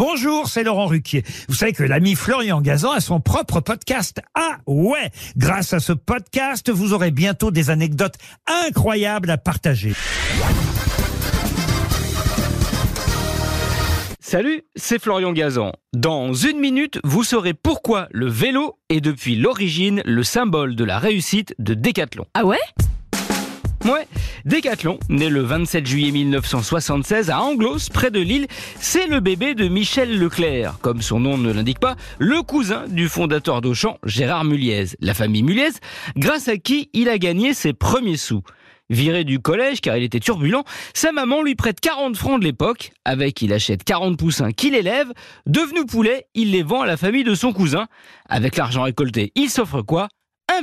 Bonjour, c'est Laurent Ruquier. Vous savez que l'ami Florian Gazan a son propre podcast. Ah ouais Grâce à ce podcast, vous aurez bientôt des anecdotes incroyables à partager. Salut, c'est Florian Gazan. Dans une minute, vous saurez pourquoi le vélo est depuis l'origine le symbole de la réussite de Décathlon. Ah ouais? Ouais, Décathlon, né le 27 juillet 1976 à Anglos, près de Lille, c'est le bébé de Michel Leclerc, comme son nom ne l'indique pas, le cousin du fondateur d'Auchan, Gérard Muliez, la famille Muliez, grâce à qui il a gagné ses premiers sous. Viré du collège car il était turbulent, sa maman lui prête 40 francs de l'époque, avec il achète 40 poussins qu'il élève, devenu poulet, il les vend à la famille de son cousin. Avec l'argent récolté, il s'offre quoi?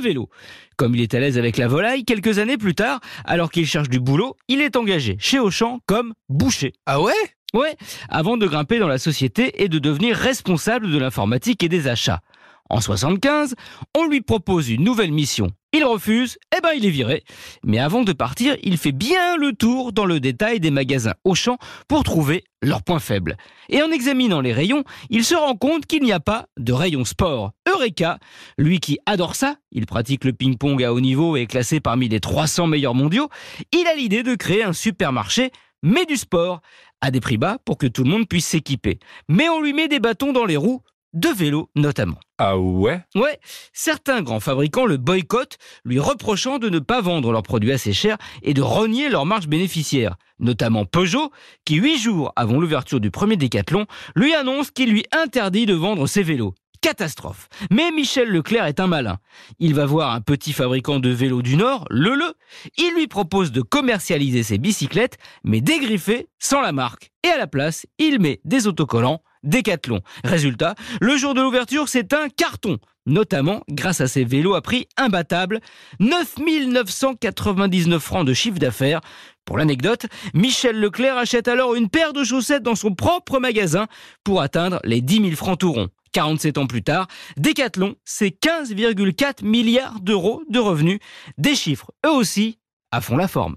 Vélo. Comme il est à l'aise avec la volaille, quelques années plus tard, alors qu'il cherche du boulot, il est engagé chez Auchan comme boucher. Ah ouais? Ouais, avant de grimper dans la société et de devenir responsable de l'informatique et des achats. En 75, on lui propose une nouvelle mission. Il refuse, eh ben il est viré. Mais avant de partir, il fait bien le tour dans le détail des magasins Auchan pour trouver leurs points faibles. Et en examinant les rayons, il se rend compte qu'il n'y a pas de rayon sport. Eureka Lui qui adore ça, il pratique le ping-pong à haut niveau et est classé parmi les 300 meilleurs mondiaux, il a l'idée de créer un supermarché mais du sport, à des prix bas pour que tout le monde puisse s'équiper. Mais on lui met des bâtons dans les roues, de vélos notamment. Ah ouais? Ouais, certains grands fabricants le boycottent, lui reprochant de ne pas vendre leurs produits assez chers et de renier leurs marges bénéficiaires. Notamment Peugeot, qui huit jours avant l'ouverture du premier décathlon, lui annonce qu'il lui interdit de vendre ses vélos. Catastrophe. Mais Michel Leclerc est un malin. Il va voir un petit fabricant de vélos du Nord, Le Le. Il lui propose de commercialiser ses bicyclettes, mais dégriffées, sans la marque. Et à la place, il met des autocollants Décathlon. Résultat, le jour de l'ouverture, c'est un carton, notamment grâce à ses vélos à prix imbattable, 9 999 francs de chiffre d'affaires. Pour l'anecdote, Michel Leclerc achète alors une paire de chaussettes dans son propre magasin pour atteindre les 10 000 francs tout rond. 47 ans plus tard, Décathlon, c'est 15,4 milliards d'euros de revenus, des chiffres eux aussi à fond la forme.